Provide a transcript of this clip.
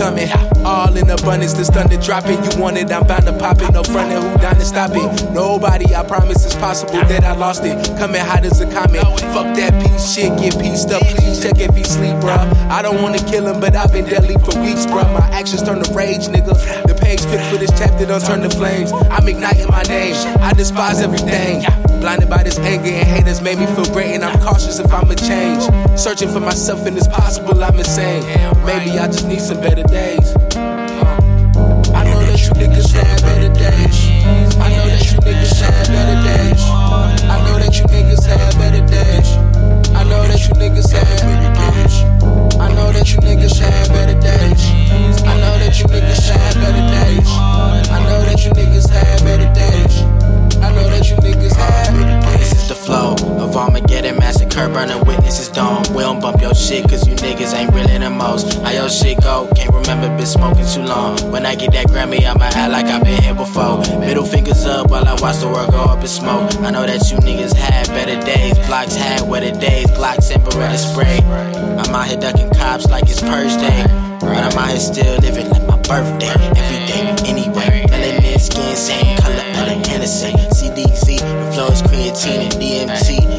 coming. All in abundance, this thunder dropping. You want it, I'm bound to pop it. No frontin', who down to stop it? Nobody, I promise it's possible that I lost it. Coming hot as a comet. Fuck that piece shit, get pieced up. Please check if he sleep, bruh. I don't wanna kill him, but I've been deadly for weeks, bruh. My actions turn to rage, nigga. Page for this chapter don't turn to flames. I'm igniting my name. I despise everything. Blinded by this anger and haters made me feel great, and I'm cautious if I'ma change. Searching for myself, and it's possible I'm insane. Maybe I just need some better days. Curb burning witnesses don't. We don't bump your shit, cause you niggas ain't really the most. How your shit go? Can't remember, been smoking too long. When I get that Grammy, I'ma act like I've been here before. Middle fingers up while I watch the world go up in smoke. I know that you niggas had better days. Blocks had wetter days. Glocks and Beretta spray. I'm out here ducking cops like it's purge day. But I'm out here still living like my birthday. Every day, anyway. Melanin skin, same color, other innocent. CDZ, the flow is creatine and DMT.